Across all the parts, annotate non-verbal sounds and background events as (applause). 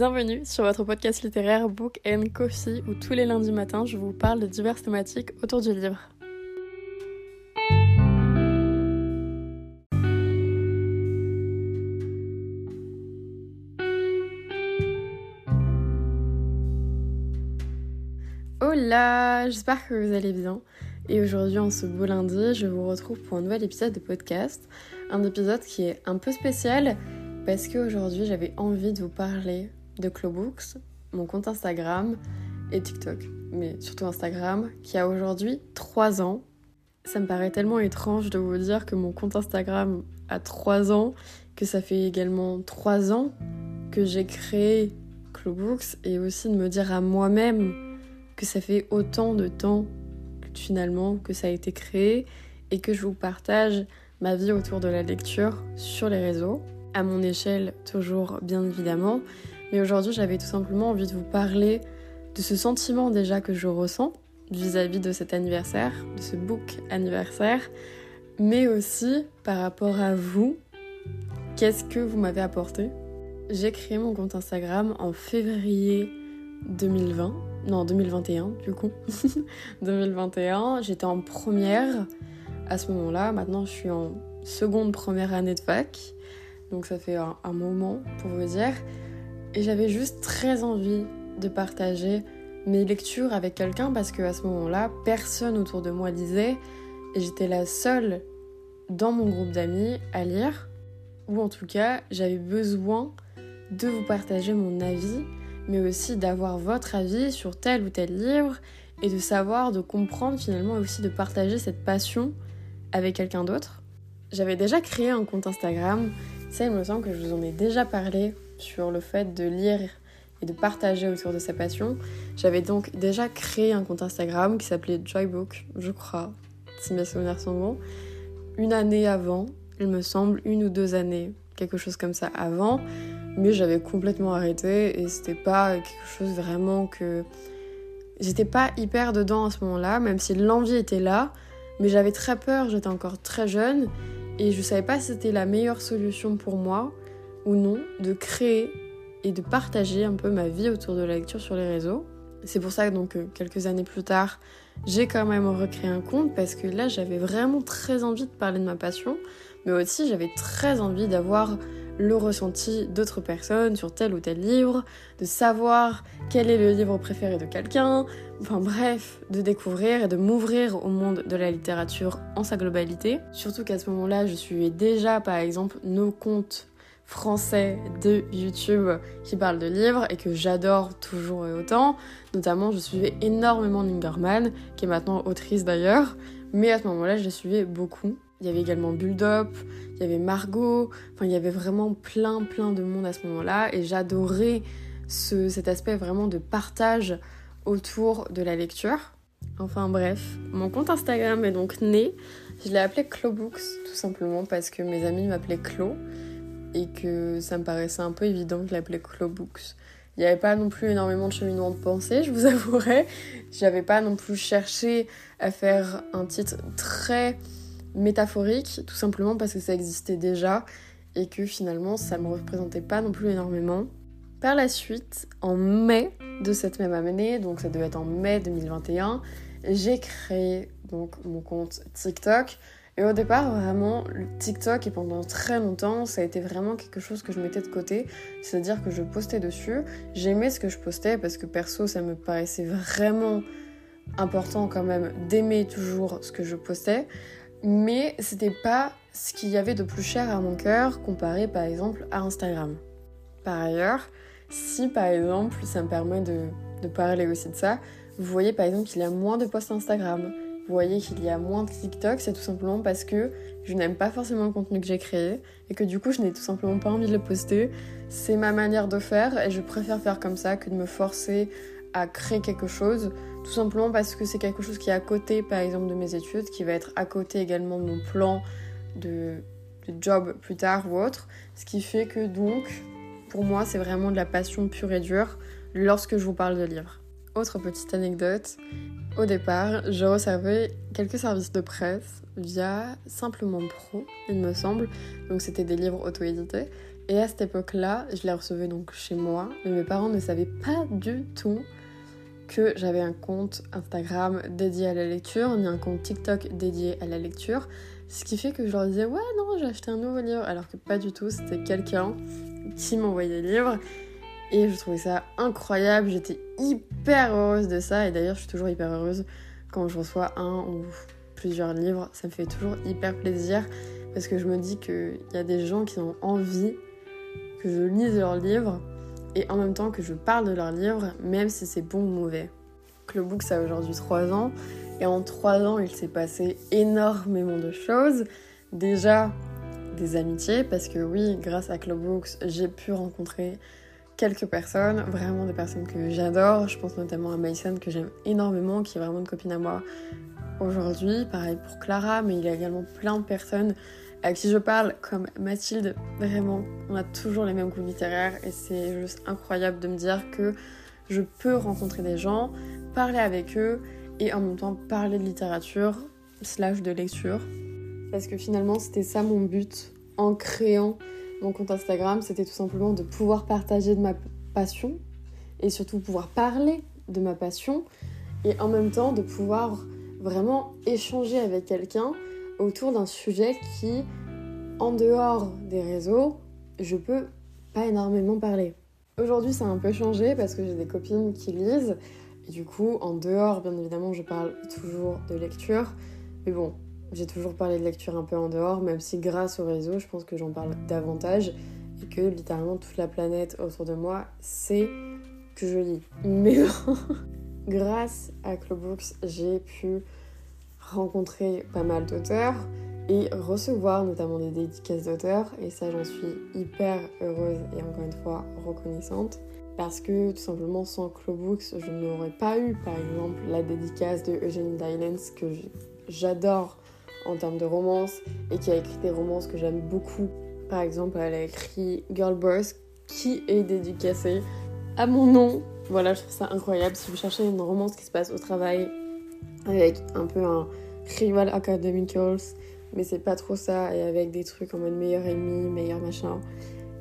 Bienvenue sur votre podcast littéraire Book and Coffee où tous les lundis matins je vous parle de diverses thématiques autour du livre. Hola, j'espère que vous allez bien. Et aujourd'hui, en ce beau lundi, je vous retrouve pour un nouvel épisode de podcast. Un épisode qui est un peu spécial parce qu'aujourd'hui, j'avais envie de vous parler de Clobooks, mon compte Instagram et TikTok, mais surtout Instagram, qui a aujourd'hui 3 ans. Ça me paraît tellement étrange de vous dire que mon compte Instagram a 3 ans, que ça fait également 3 ans que j'ai créé Clobooks, et aussi de me dire à moi-même que ça fait autant de temps finalement que ça a été créé et que je vous partage ma vie autour de la lecture sur les réseaux, à mon échelle toujours bien évidemment, mais aujourd'hui, j'avais tout simplement envie de vous parler de ce sentiment déjà que je ressens vis-à-vis de cet anniversaire, de ce book anniversaire, mais aussi par rapport à vous, qu'est-ce que vous m'avez apporté? J'ai créé mon compte Instagram en février 2020, non 2021 du coup, (laughs) 2021, j'étais en première à ce moment-là, maintenant je suis en seconde première année de fac, donc ça fait un, un moment pour vous dire. Et j'avais juste très envie de partager mes lectures avec quelqu'un parce qu'à ce moment-là, personne autour de moi lisait et j'étais la seule dans mon groupe d'amis à lire. Ou en tout cas, j'avais besoin de vous partager mon avis, mais aussi d'avoir votre avis sur tel ou tel livre et de savoir, de comprendre finalement et aussi de partager cette passion avec quelqu'un d'autre. J'avais déjà créé un compte Instagram, ça il me semble que je vous en ai déjà parlé sur le fait de lire et de partager autour de sa passion. J'avais donc déjà créé un compte Instagram qui s'appelait Joybook, je crois, si mes souvenirs sont bons, une année avant, il me semble, une ou deux années, quelque chose comme ça avant, mais j'avais complètement arrêté et c'était pas quelque chose vraiment que. J'étais pas hyper dedans à ce moment-là, même si l'envie était là, mais j'avais très peur, j'étais encore très jeune et je savais pas si c'était la meilleure solution pour moi ou non de créer et de partager un peu ma vie autour de la lecture sur les réseaux. C'est pour ça que donc euh, quelques années plus tard, j'ai quand même recréé un compte parce que là j'avais vraiment très envie de parler de ma passion, mais aussi j'avais très envie d'avoir le ressenti d'autres personnes sur tel ou tel livre, de savoir quel est le livre préféré de quelqu'un, enfin bref, de découvrir et de m'ouvrir au monde de la littérature en sa globalité. Surtout qu'à ce moment-là, je suivais déjà par exemple nos comptes français de YouTube qui parlent de livres et que j'adore toujours et autant. Notamment, je suivais énormément Ningerman, qui est maintenant autrice d'ailleurs, mais à ce moment-là, je suivais beaucoup. Il y avait également Bulldop, il y avait Margot, enfin il y avait vraiment plein plein de monde à ce moment-là et j'adorais ce, cet aspect vraiment de partage autour de la lecture. Enfin bref, mon compte Instagram est donc né. Je l'ai appelé Clobooks tout simplement parce que mes amis m'appelaient Clo et que ça me paraissait un peu évident que l'appelais Clobooks. Il n'y avait pas non plus énormément de cheminement de pensée, je vous (laughs) avouerai. J'avais pas non plus cherché à faire un titre très métaphorique, tout simplement parce que ça existait déjà et que finalement ça me représentait pas non plus énormément. Par la suite, en mai de cette même année, donc ça devait être en mai 2021, j'ai créé donc mon compte TikTok et au départ, vraiment, le TikTok, et pendant très longtemps, ça a été vraiment quelque chose que je mettais de côté. C'est-à-dire que je postais dessus. J'aimais ce que je postais parce que perso, ça me paraissait vraiment important quand même d'aimer toujours ce que je postais. Mais c'était pas ce qu'il y avait de plus cher à mon cœur comparé par exemple à Instagram. Par ailleurs, si par exemple, ça me permet de, de parler aussi de ça, vous voyez par exemple qu'il y a moins de posts Instagram vous voyez qu'il y a moins de TikTok, c'est tout simplement parce que je n'aime pas forcément le contenu que j'ai créé et que du coup je n'ai tout simplement pas envie de le poster. C'est ma manière de faire et je préfère faire comme ça que de me forcer à créer quelque chose, tout simplement parce que c'est quelque chose qui est à côté par exemple de mes études, qui va être à côté également de mon plan de, de job plus tard ou autre, ce qui fait que donc pour moi c'est vraiment de la passion pure et dure lorsque je vous parle de livres. Autre petite anecdote, au départ, je recevais quelques services de presse via Simplement Pro, il me semble. Donc c'était des livres auto-édités. Et à cette époque-là, je les recevais donc chez moi, mais mes parents ne savaient pas du tout que j'avais un compte Instagram dédié à la lecture, ni un compte TikTok dédié à la lecture. Ce qui fait que je leur disais ouais non j'ai acheté un nouveau livre alors que pas du tout, c'était quelqu'un qui m'envoyait des livres et je trouvais ça incroyable, j'étais hyper heureuse de ça et d'ailleurs je suis toujours hyper heureuse quand je reçois un ou plusieurs livres, ça me fait toujours hyper plaisir parce que je me dis qu'il y a des gens qui ont envie que je lise leurs livres et en même temps que je parle de leurs livres, même si c'est bon ou mauvais. Ça a aujourd'hui 3 ans, et en 3 ans, il s'est passé énormément de choses. Déjà, des amitiés, parce que oui, grâce à Clubbooks, j'ai pu rencontrer quelques personnes, vraiment des personnes que j'adore. Je pense notamment à Mason, que j'aime énormément, qui est vraiment une copine à moi aujourd'hui. Pareil pour Clara, mais il y a également plein de personnes à qui je parle, comme Mathilde, vraiment, on a toujours les mêmes goûts littéraires et c'est juste incroyable de me dire que je peux rencontrer des gens, parler avec eux et en même temps parler de littérature slash de lecture. Parce que finalement, c'était ça mon but en créant mon compte Instagram, c'était tout simplement de pouvoir partager de ma passion et surtout pouvoir parler de ma passion et en même temps de pouvoir vraiment échanger avec quelqu'un autour d'un sujet qui, en dehors des réseaux, je peux pas énormément parler. Aujourd'hui, ça a un peu changé parce que j'ai des copines qui lisent. Et du coup, en dehors, bien évidemment, je parle toujours de lecture. Mais bon, j'ai toujours parlé de lecture un peu en dehors, même si grâce au réseau, je pense que j'en parle davantage. Et que littéralement toute la planète autour de moi sait que je lis. Mais (laughs) grâce à Clubbooks, j'ai pu rencontrer pas mal d'auteurs et recevoir notamment des dédicaces d'auteurs et ça j'en suis hyper heureuse et encore une fois reconnaissante parce que tout simplement sans Clubbooks je n'aurais pas eu par exemple la dédicace de Eugénie Dylens que j'adore en termes de romance et qui a écrit des romances que j'aime beaucoup. Par exemple elle a écrit Girl qui est dédicacée à mon nom. Voilà je trouve ça incroyable si vous cherchez une romance qui se passe au travail avec un peu un rival academicals, mais c'est pas trop ça, et avec des trucs en mode meilleur ennemi, meilleur machin.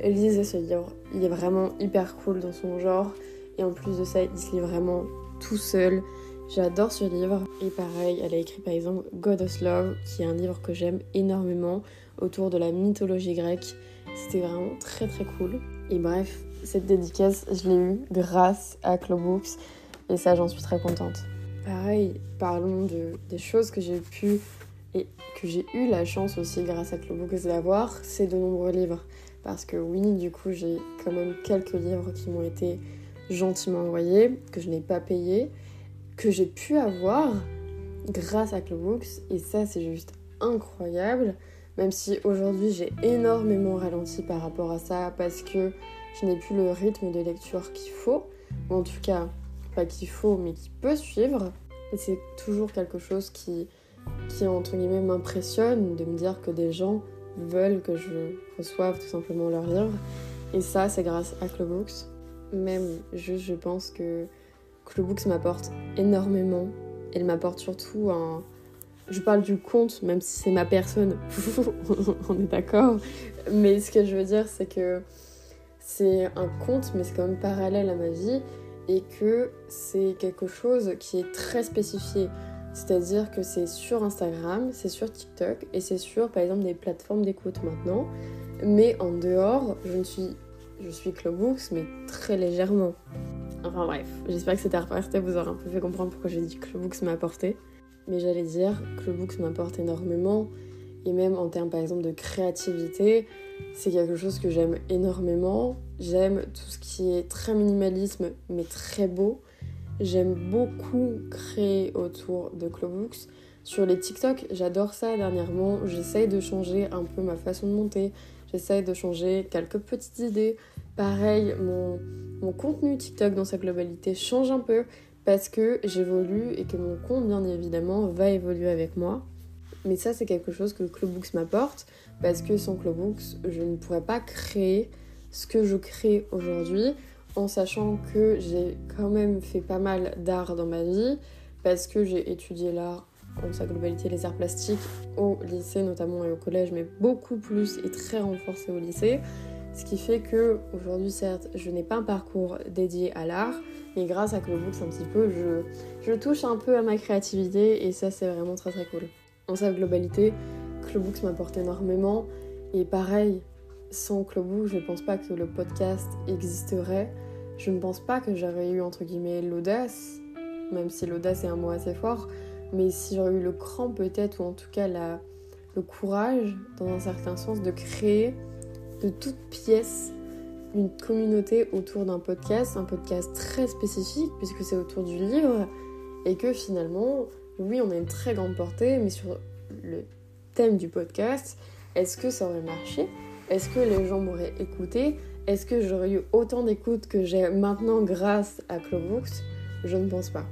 Lisez ce livre, il est vraiment hyper cool dans son genre, et en plus de ça, il se lit vraiment tout seul. J'adore ce livre, et pareil, elle a écrit par exemple God of Love, qui est un livre que j'aime énormément autour de la mythologie grecque. C'était vraiment très très cool. Et bref, cette dédicace, je l'ai eue grâce à Clubbooks, et ça, j'en suis très contente. Pareil, parlons de, des choses que j'ai pu et que j'ai eu la chance aussi grâce à Clubbooks d'avoir, c'est de nombreux livres. Parce que oui, du coup, j'ai quand même quelques livres qui m'ont été gentiment envoyés, que je n'ai pas payés, que j'ai pu avoir grâce à Clubbooks. Et ça, c'est juste incroyable. Même si aujourd'hui, j'ai énormément ralenti par rapport à ça parce que je n'ai plus le rythme de lecture qu'il faut. Ou en tout cas, pas qu'il faut, mais qui peut suivre. Et c'est toujours quelque chose qui, qui entre guillemets, m'impressionne de me dire que des gens veulent que je reçoive tout simplement leurs livres. Et ça, c'est grâce à Clubbooks. Même, juste, je pense que Clubbooks m'apporte énormément. Elle m'apporte surtout un. Je parle du compte, même si c'est ma personne, (laughs) on est d'accord. Mais ce que je veux dire, c'est que c'est un compte, mais c'est quand même parallèle à ma vie et que c'est quelque chose qui est très spécifié. C'est-à-dire que c'est sur Instagram, c'est sur TikTok et c'est sur par exemple des plateformes d'écoute maintenant. Mais en dehors, je ne suis je suis Clubbooks mais très légèrement. Enfin bref, j'espère que cette aparté vous aura un peu fait comprendre pourquoi j'ai dit Clubbooks m'a apporté. Mais j'allais dire, Clubbooks m'apporte énormément et même en termes par exemple de créativité, c'est quelque chose que j'aime énormément. J'aime tout ce qui est très minimalisme mais très beau. J'aime beaucoup créer autour de Clubbooks. Sur les TikTok, j'adore ça dernièrement. J'essaye de changer un peu ma façon de monter. J'essaye de changer quelques petites idées. Pareil, mon, contenu TikTok dans sa globalité change un peu parce que j'évolue et que mon compte, bien évidemment, va évoluer avec moi. Mais ça, c'est quelque chose que Clubbooks m'apporte parce que sans Clubbooks, je ne pourrais pas créer ce que je crée aujourd'hui en sachant que j'ai quand même fait pas mal d'art dans ma vie parce que j'ai étudié l'art en sa globalité, les arts plastiques au lycée notamment et au collège, mais beaucoup plus et très renforcé au lycée. Ce qui fait que aujourd'hui, certes, je n'ai pas un parcours dédié à l'art, mais grâce à Clubbooks un petit peu, je, touche un peu à ma créativité et ça, c'est vraiment très très cool. En sa globalité, Clubbooks m'apporte énormément et pareil, sans Clubbooks, je ne pense pas que le podcast existerait. Je ne pense pas que j'aurais eu entre guillemets l'audace, même si l'audace est un mot assez fort, mais si j'aurais eu le cran peut-être, ou en tout cas la, le courage, dans un certain sens, de créer de toutes pièces une communauté autour d'un podcast, un podcast très spécifique puisque c'est autour du livre et que finalement, oui, on a une très grande portée, mais sur le thème du podcast, est-ce que ça aurait marché? Est-ce que les gens m'auraient écouté? Est-ce que j'aurais eu autant d'écoute que j'ai maintenant grâce à Clubbooks Je ne pense pas.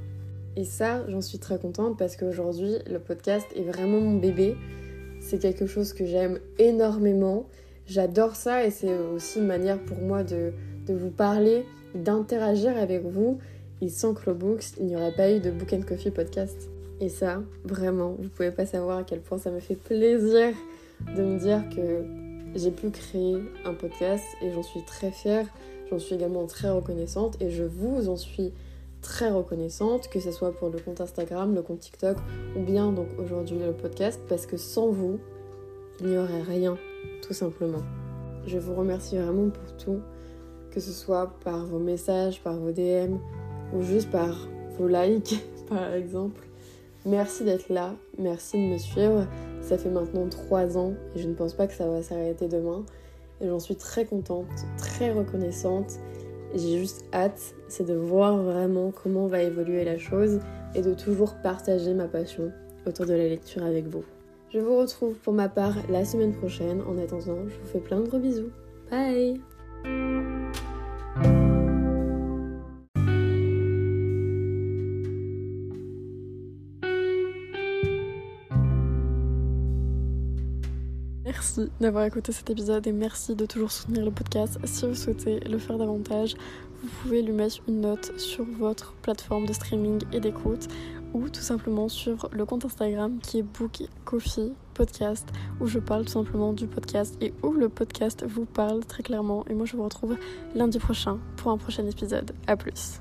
Et ça, j'en suis très contente parce qu'aujourd'hui, le podcast est vraiment mon bébé. C'est quelque chose que j'aime énormément J'adore ça et c'est aussi une manière pour moi de, vous parler, d'interagir avec vous. Et sans Clubbooks, il n'y aurait pas eu de Book and Coffee podcast. Et ça, vraiment, vous pouvez pas savoir à quel point ça me fait plaisir de me dire que j'ai pu créer un podcast et j'en suis très fière. J'en suis également très reconnaissante et je vous en suis très reconnaissante, que ce soit pour le compte Instagram, le compte TikTok ou bien donc aujourd'hui le podcast, parce que sans vous, il n'y aurait rien tout simplement. Je vous remercie vraiment pour tout, que ce soit par vos messages, par vos DM ou juste par vos likes (laughs) par exemple. Merci d'être là, merci de me suivre. Ça fait maintenant trois ans et je ne pense pas que ça va s'arrêter demain. Et j'en suis très contente, très reconnaissante. J'ai juste hâte, c'est de voir vraiment comment va évoluer la chose et de toujours partager ma passion autour de la lecture avec vous. Je vous retrouve pour ma part la semaine prochaine. En attendant, je vous fais plein de gros bisous. Bye Merci d'avoir écouté cet épisode et merci de toujours soutenir le podcast. Si vous souhaitez le faire davantage, vous pouvez lui mettre une note sur votre plateforme de streaming et d'écoute ou tout simplement sur le compte Instagram qui est Book où je parle tout simplement du podcast et où le podcast vous parle très clairement. Et moi je vous retrouve lundi prochain pour un prochain épisode. A plus.